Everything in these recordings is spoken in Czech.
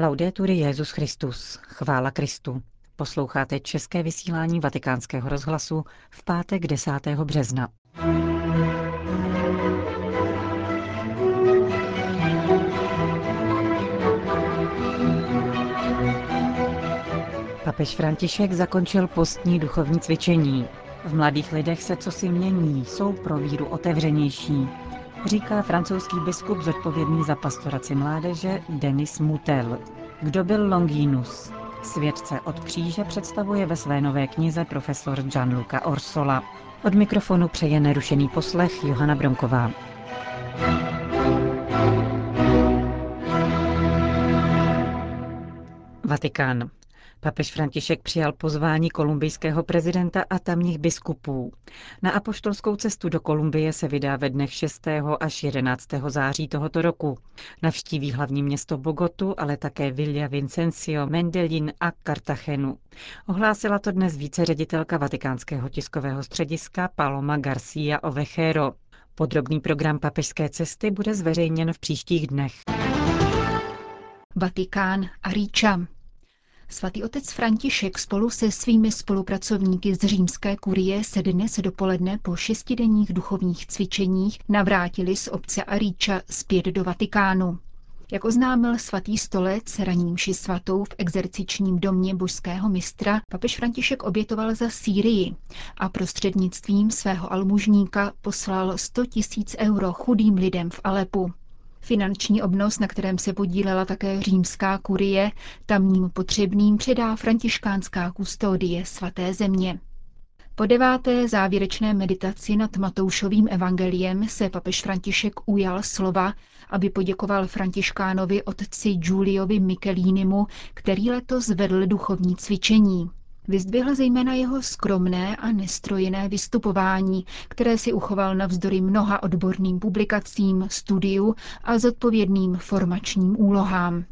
Laudetur Jezus Christus, chvála Kristu. Posloucháte české vysílání Vatikánského rozhlasu v pátek 10. března. Papež František zakončil postní duchovní cvičení. V mladých lidech se co si mění, jsou pro víru otevřenější, říká francouzský biskup zodpovědný za pastoraci mládeže Denis Mutel. Kdo byl Longinus? Svědce od kříže představuje ve své nové knize profesor Gianluca Orsola. Od mikrofonu přeje nerušený poslech Johana Bronková. Vatikán. Papež František přijal pozvání kolumbijského prezidenta a tamních biskupů. Na apoštolskou cestu do Kolumbie se vydá ve dnech 6. až 11. září tohoto roku. Navštíví hlavní město Bogotu, ale také Villa Vincencio, Mendelin a Cartagenu. Ohlásila to dnes více ředitelka vatikánského tiskového střediska Paloma Garcia Ovejero. Podrobný program papežské cesty bude zveřejněn v příštích dnech. Vatikán a Ríča. Svatý otec František spolu se svými spolupracovníky z římské kurie se dnes dopoledne po šestidenních duchovních cvičeních navrátili z obce Aríča zpět do Vatikánu. Jak oznámil svatý stolec raním ši svatou v exercičním domě božského mistra, papež František obětoval za Sýrii a prostřednictvím svého almužníka poslal 100 tisíc euro chudým lidem v Alepu. Finanční obnos, na kterém se podílela také římská kurie, tamním potřebným předá františkánská kustodie svaté země. Po deváté závěrečné meditaci nad Matoušovým evangeliem se papež František ujal slova, aby poděkoval františkánovi otci Giuliovi Michelinimu, který letos vedl duchovní cvičení. Vyzdvihl zejména jeho skromné a nestrojené vystupování, které si uchoval navzdory mnoha odborným publikacím, studiu a zodpovědným formačním úlohám.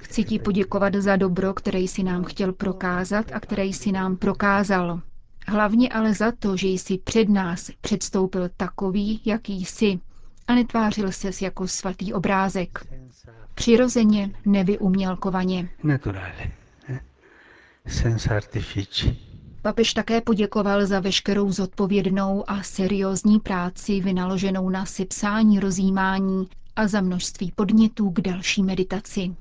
Chci ti poděkovat za dobro, které jsi nám chtěl prokázat a které jsi nám prokázal. Hlavně ale za to, že jsi před nás předstoupil takový, jaký jsi, a netvářil ses jako svatý obrázek. Přirozeně, nevyumělkovaně. Eh? Papež také poděkoval za veškerou zodpovědnou a seriózní práci vynaloženou na sepsání rozjímání a za množství podnětů k další meditaci.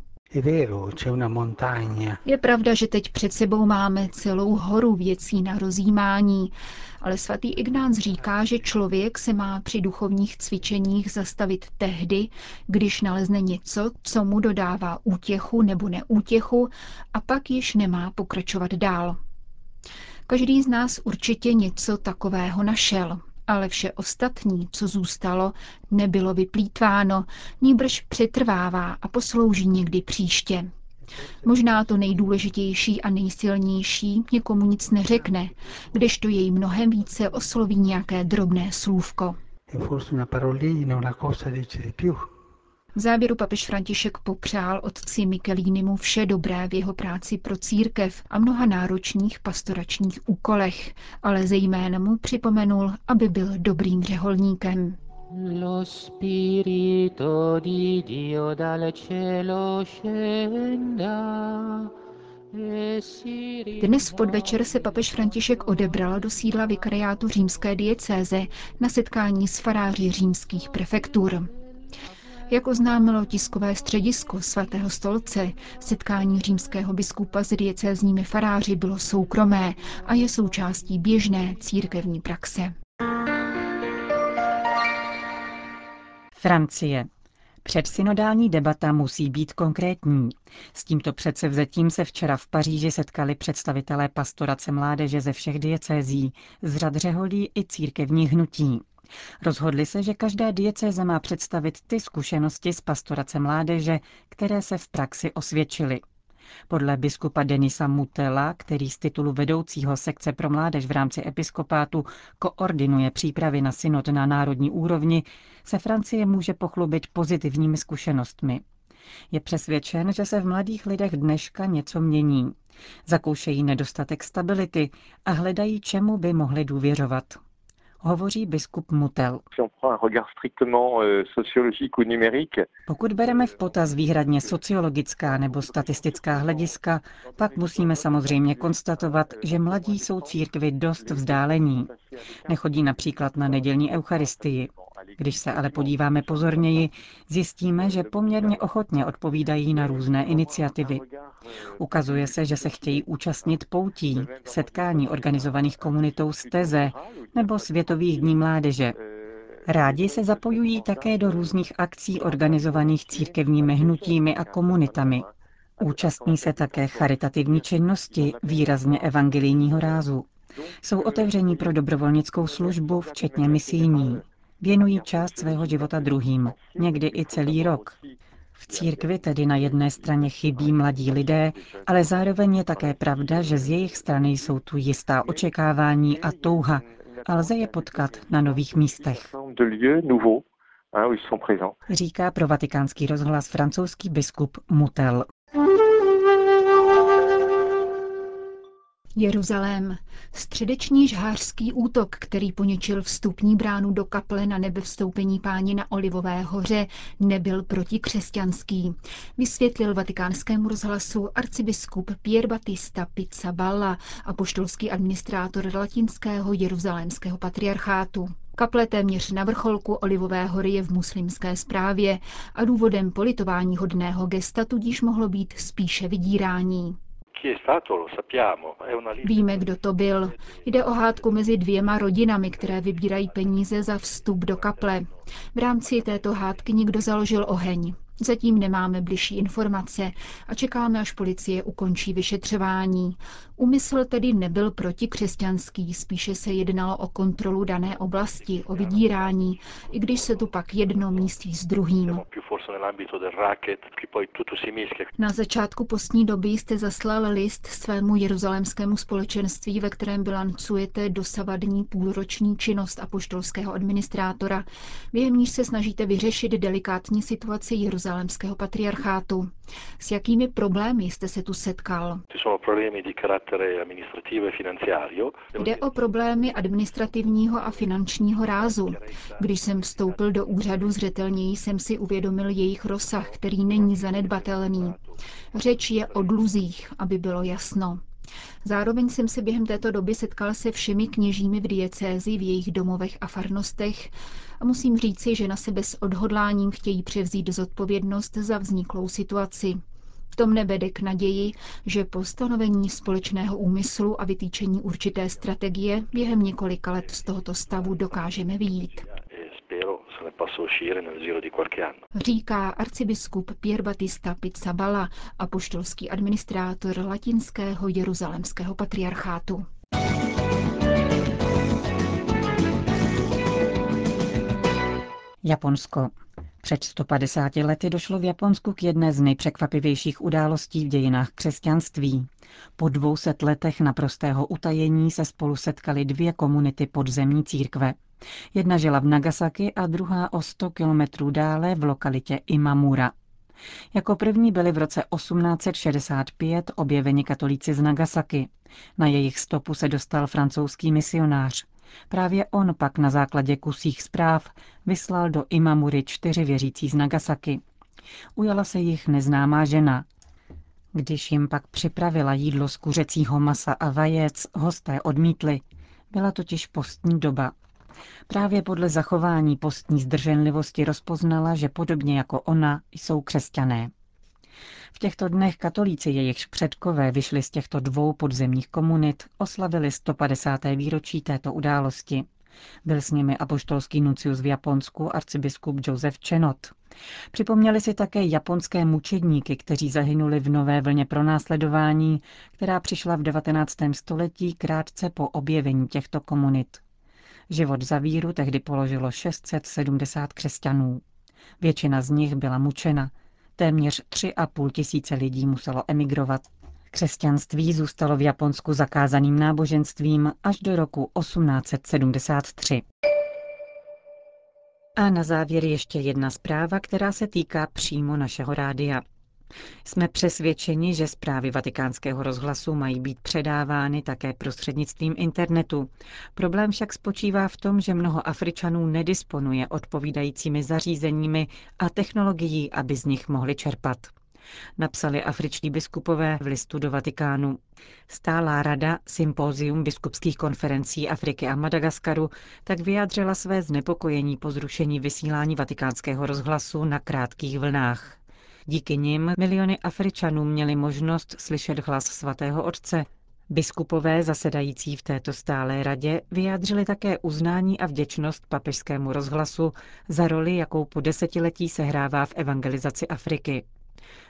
Je pravda, že teď před sebou máme celou horu věcí na rozjímání, ale svatý Ignác říká, že člověk se má při duchovních cvičeních zastavit tehdy, když nalezne něco, co mu dodává útěchu nebo neútěchu a pak již nemá pokračovat dál. Každý z nás určitě něco takového našel, ale vše ostatní, co zůstalo, nebylo vyplýtváno, níbrž přetrvává a poslouží někdy příště. Možná to nejdůležitější a nejsilnější někomu nic neřekne, kdežto jej mnohem více osloví nějaké drobné slůvko. V závěru papež František popřál otci Michelinimu vše dobré v jeho práci pro církev a mnoha náročných pastoračních úkolech, ale zejména mu připomenul, aby byl dobrým řeholníkem. Lo spirito di Dio dal cielo scenda e dnes v podvečer se papež František odebral do sídla vikariátu římské diecéze na setkání s faráři římských prefektur. Jak oznámilo tiskové středisko svatého stolce, setkání římského biskupa s diecézními faráři bylo soukromé a je součástí běžné církevní praxe. Francie. Předsynodální debata musí být konkrétní. S tímto předsevzetím se včera v Paříži setkali představitelé pastorace mládeže ze všech diecézí, z řad řeholí i církevních hnutí. Rozhodli se, že každá diecéze má představit ty zkušenosti z pastorace mládeže, které se v praxi osvědčily. Podle biskupa Denisa Mutela, který z titulu vedoucího sekce pro mládež v rámci episkopátu koordinuje přípravy na synod na národní úrovni, se Francie může pochlubit pozitivními zkušenostmi. Je přesvědčen, že se v mladých lidech dneška něco mění. Zakoušejí nedostatek stability a hledají, čemu by mohli důvěřovat. Hovoří biskup Mutel. Pokud bereme v potaz výhradně sociologická nebo statistická hlediska, pak musíme samozřejmě konstatovat, že mladí jsou církvi dost vzdálení. Nechodí například na nedělní eucharistii. Když se ale podíváme pozorněji, zjistíme, že poměrně ochotně odpovídají na různé iniciativy. Ukazuje se, že se chtějí účastnit poutí, setkání organizovaných komunitou z Teze nebo Světových dní mládeže. Rádi se zapojují také do různých akcí organizovaných církevními hnutími a komunitami. Účastní se také charitativní činnosti výrazně evangelijního rázu. Jsou otevření pro dobrovolnickou službu, včetně misijní. Věnují část svého života druhým, někdy i celý rok. V církvi tedy na jedné straně chybí mladí lidé, ale zároveň je také pravda, že z jejich strany jsou tu jistá očekávání a touha a lze je potkat na nových místech. Říká pro vatikánský rozhlas francouzský biskup Mutel. Jeruzalém. Středeční žhářský útok, který poničil vstupní bránu do kaple na nebevstoupení páni na Olivové hoře, nebyl protikřesťanský. Vysvětlil vatikánskému rozhlasu arcibiskup Pier Battista Pizzaballa, apoštolský administrátor latinského jeruzalémského patriarchátu. Kaple téměř na vrcholku Olivové hory je v muslimské správě a důvodem politování hodného gesta tudíž mohlo být spíše vydírání. Víme, kdo to byl. Jde o hádku mezi dvěma rodinami, které vybírají peníze za vstup do kaple. V rámci této hádky někdo založil oheň. Zatím nemáme bližší informace a čekáme, až policie ukončí vyšetřování. Úmysl tedy nebyl protikřesťanský, spíše se jednalo o kontrolu dané oblasti, o vydírání, i když se tu pak jedno místí s druhým. Na začátku postní doby jste zaslal list svému jeruzalémskému společenství, ve kterém bilancujete dosavadní půlroční činnost apoštolského administrátora, během níž se snažíte vyřešit delikátní situaci jeruzalémského patriarchátu. S jakými problémy jste se tu setkal? Jde o problémy administrativního a finančního rázu. Když jsem vstoupil do úřadu, zřetelněji jsem si uvědomil jejich rozsah, který není zanedbatelný. Řeč je o dluzích, aby bylo jasno. Zároveň jsem se během této doby setkal se všemi kněžími v diecézi, v jejich domovech a farnostech a musím říci, že na sebe s odhodláním chtějí převzít zodpovědnost za vzniklou situaci. To mne vede k naději, že po stanovení společného úmyslu a vytýčení určité strategie během několika let z tohoto stavu dokážeme vyjít. Říká arcibiskup Pier Battista Pizzaballa, apoštolský administrátor latinského jeruzalemského patriarchátu. Japonsko. Před 150 lety došlo v Japonsku k jedné z nejpřekvapivějších událostí v dějinách křesťanství. Po 200 letech naprostého utajení se spolu setkali dvě komunity podzemní církve. Jedna žila v Nagasaki a druhá o 100 kilometrů dále v lokalitě Imamura. Jako první byli v roce 1865 objeveni katolíci z Nagasaki. Na jejich stopu se dostal francouzský misionář. Právě on pak na základě kusích zpráv vyslal do Imamury čtyři věřící z Nagasaki. Ujala se jich neznámá žena. Když jim pak připravila jídlo z kuřecího masa a vajec, hosté odmítli. Byla totiž postní doba. Právě podle zachování postní zdrženlivosti rozpoznala, že podobně jako ona jsou křesťané. V těchto dnech katolíci, jejichž předkové vyšli z těchto dvou podzemních komunit, oslavili 150. výročí této události. Byl s nimi apoštolský nuncius v Japonsku arcibiskup Joseph Chenot. Připomněli si také japonské mučedníky, kteří zahynuli v nové vlně pronásledování, která přišla v 19. století krátce po objevení těchto komunit. Život za víru tehdy položilo 670 křesťanů. Většina z nich byla mučena, Téměř 3,5 tisíce lidí muselo emigrovat. Křesťanství zůstalo v Japonsku zakázaným náboženstvím až do roku 1873. A na závěr ještě jedna zpráva, která se týká přímo našeho rádia. Jsme přesvědčeni, že zprávy vatikánského rozhlasu mají být předávány také prostřednictvím internetu. Problém však spočívá v tom, že mnoho Afričanů nedisponuje odpovídajícími zařízeními a technologií, aby z nich mohli čerpat napsali afričtí biskupové v listu do Vatikánu. Stálá rada Sympózium biskupských konferencí Afriky a Madagaskaru tak vyjádřila své znepokojení po zrušení vysílání vatikánského rozhlasu na krátkých vlnách. Díky nim miliony Afričanů měli možnost slyšet hlas svatého otce. Biskupové zasedající v této stálé radě vyjádřili také uznání a vděčnost papežskému rozhlasu za roli, jakou po desetiletí sehrává v evangelizaci Afriky.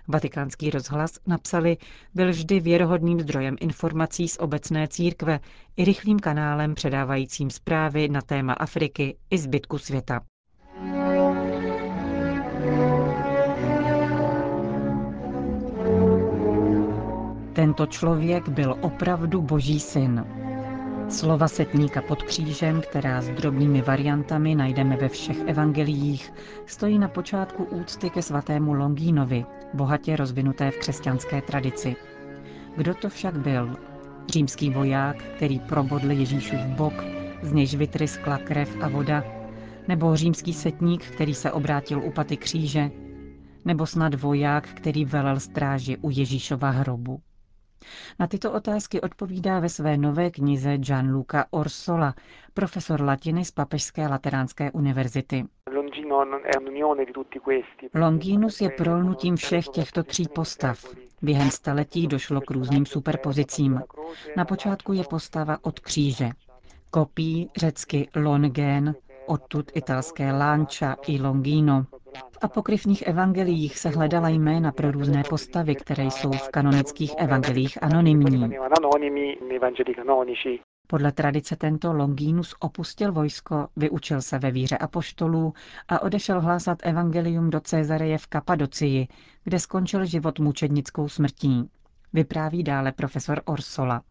Vatikánský rozhlas, napsali, byl vždy věrohodným zdrojem informací z obecné církve i rychlým kanálem předávajícím zprávy na téma Afriky i zbytku světa. Tento člověk byl opravdu boží syn. Slova setníka pod křížem, která s drobnými variantami najdeme ve všech evangeliích, stojí na počátku úcty ke svatému Longínovi, bohatě rozvinuté v křesťanské tradici. Kdo to však byl? Římský voják, který probodl Ježíšův bok, z nějž vytryskla krev a voda, nebo římský setník, který se obrátil u paty kříže, nebo snad voják, který velel stráži u Ježíšova hrobu. Na tyto otázky odpovídá ve své nové knize Gianluca Orsola, profesor latiny z Papežské lateránské univerzity. Longinus je prolnutím všech těchto tří postav. Během staletí došlo k různým superpozicím. Na počátku je postava od kříže. Kopí řecky longen, odtud italské lancia i longino. V apokryfních evangeliích se hledala jména pro různé postavy, které jsou v kanonických evangelích anonymní. Podle tradice tento Longinus opustil vojsko, vyučil se ve víře apoštolů a odešel hlásat evangelium do Cezareje v Kapadocii, kde skončil život mučednickou smrtí. Vypráví dále profesor Orsola.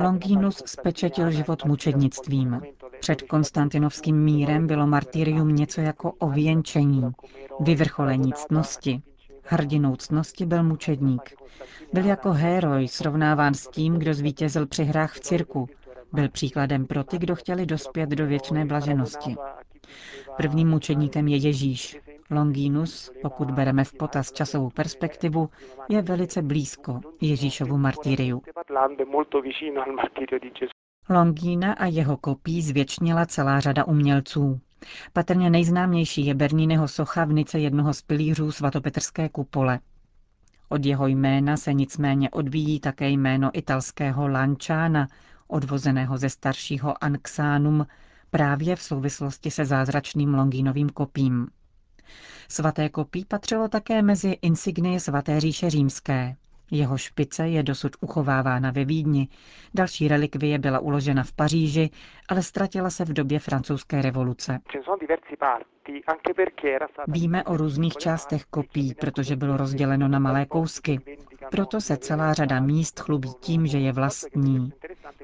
Longinus spečetil život mučednictvím. Před konstantinovským mírem bylo martyrium něco jako ověnčení, vyvrcholení ctnosti. Hrdinou ctnosti byl mučedník. Byl jako heroj srovnáván s tím, kdo zvítězil při hrách v cirku. Byl příkladem pro ty, kdo chtěli dospět do věčné blaženosti. Prvním mučedníkem je Ježíš. Longinus, pokud bereme v potaz časovou perspektivu, je velice blízko Ježíšovu martýriu. Longína a jeho kopí zvětšnila celá řada umělců. Patrně nejznámější je Berniniho socha v nice jednoho z pilířů svatopetrské kupole. Od jeho jména se nicméně odvíjí také jméno italského Lanciana, odvozeného ze staršího Anxánum, právě v souvislosti se zázračným Longínovým kopím. Svaté kopí patřilo také mezi insignie svaté říše římské. Jeho špice je dosud uchovávána ve Vídni, další relikvie byla uložena v Paříži, ale ztratila se v době francouzské revoluce. Víme o různých částech kopí, protože bylo rozděleno na malé kousky. Proto se celá řada míst chlubí tím, že je vlastní.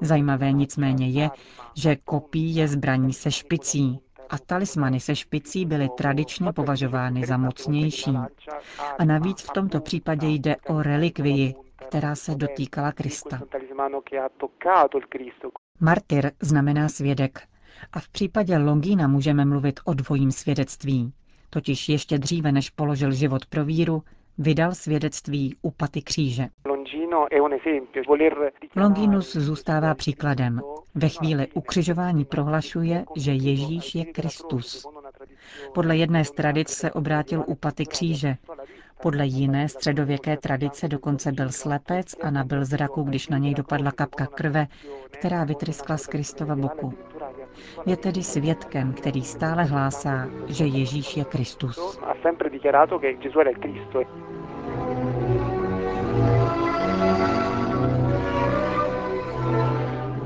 Zajímavé nicméně je, že kopí je zbraní se špicí, a talismany se špicí byly tradičně považovány za mocnější. A navíc v tomto případě jde o relikvii, která se dotýkala Krista. Martyr znamená svědek. A v případě Longína můžeme mluvit o dvojím svědectví. Totiž ještě dříve, než položil život pro víru, vydal svědectví u paty kříže. Longinus zůstává příkladem. Ve chvíli ukřižování prohlašuje, že Ježíš je Kristus. Podle jedné z tradic se obrátil u paty kříže. Podle jiné středověké tradice dokonce byl slepec a nabil zraku, když na něj dopadla kapka krve, která vytryskla z Kristova boku. Je tedy svědkem, který stále hlásá, že Ježíš je Kristus.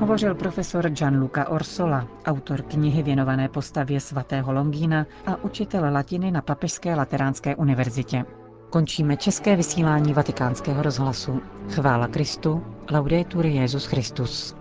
Hovořil profesor Gianluca Orsola, autor knihy věnované postavě svatého Longína a učitel latiny na Papežské lateránské univerzitě. Končíme české vysílání vatikánského rozhlasu. Chvála Kristu, laudetur Jezus Christus.